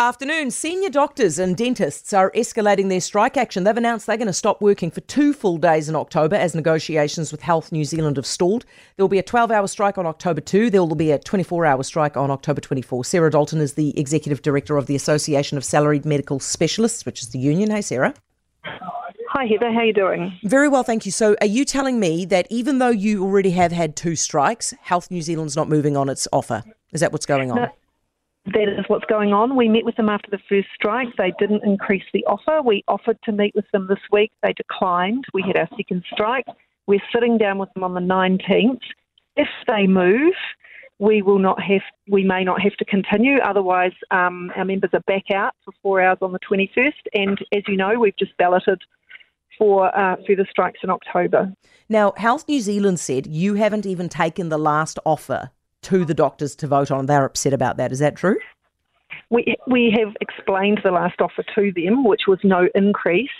Afternoon. Senior doctors and dentists are escalating their strike action. They've announced they're going to stop working for two full days in October as negotiations with Health New Zealand have stalled. There will be a 12 hour strike on October 2. There will be a 24 hour strike on October 24. Sarah Dalton is the executive director of the Association of Salaried Medical Specialists, which is the union. Hey, Sarah. Hi, Heather. How are you doing? Very well, thank you. So, are you telling me that even though you already have had two strikes, Health New Zealand's not moving on its offer? Is that what's going on? No. That is what's going on. We met with them after the first strike. They didn't increase the offer. We offered to meet with them this week. They declined. We had our second strike. We're sitting down with them on the 19th. If they move, we will not have. We may not have to continue. Otherwise, um, our members are back out for four hours on the 21st. And as you know, we've just balloted for uh, further strikes in October. Now, Health New Zealand said you haven't even taken the last offer to the doctors to vote on. They're upset about that. Is that true? We, we have explained the last offer to them, which was no increase.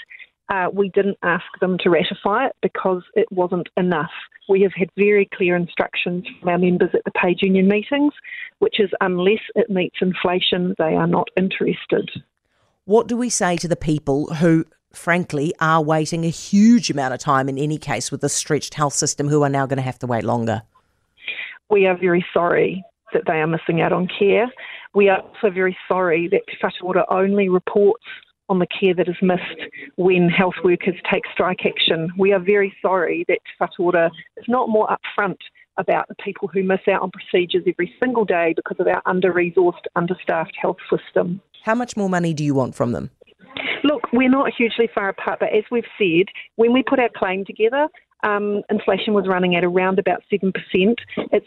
Uh, we didn't ask them to ratify it because it wasn't enough. We have had very clear instructions from our members at the paid union meetings, which is unless it meets inflation, they are not interested. What do we say to the people who, frankly, are waiting a huge amount of time in any case with the stretched health system who are now going to have to wait longer? We are very sorry that they are missing out on care. We are also very sorry that Te Whatu Ora only reports on the care that is missed when health workers take strike action. We are very sorry that Te Whatu Ora is not more upfront about the people who miss out on procedures every single day because of our under-resourced, understaffed health system. How much more money do you want from them? Look, we're not hugely far apart, but as we've said, when we put our claim together, um, inflation was running at around about 7%. It's,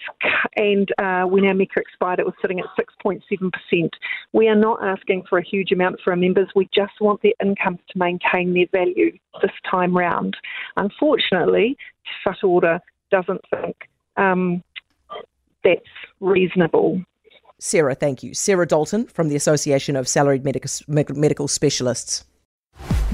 and uh, when our MECA expired, it was sitting at 6.7%. We are not asking for a huge amount for our members. We just want their incomes to maintain their value this time round. Unfortunately, Whatu Ora doesn't think um, that's reasonable. Sarah, thank you. Sarah Dalton from the Association of Salaried Medical Specialists.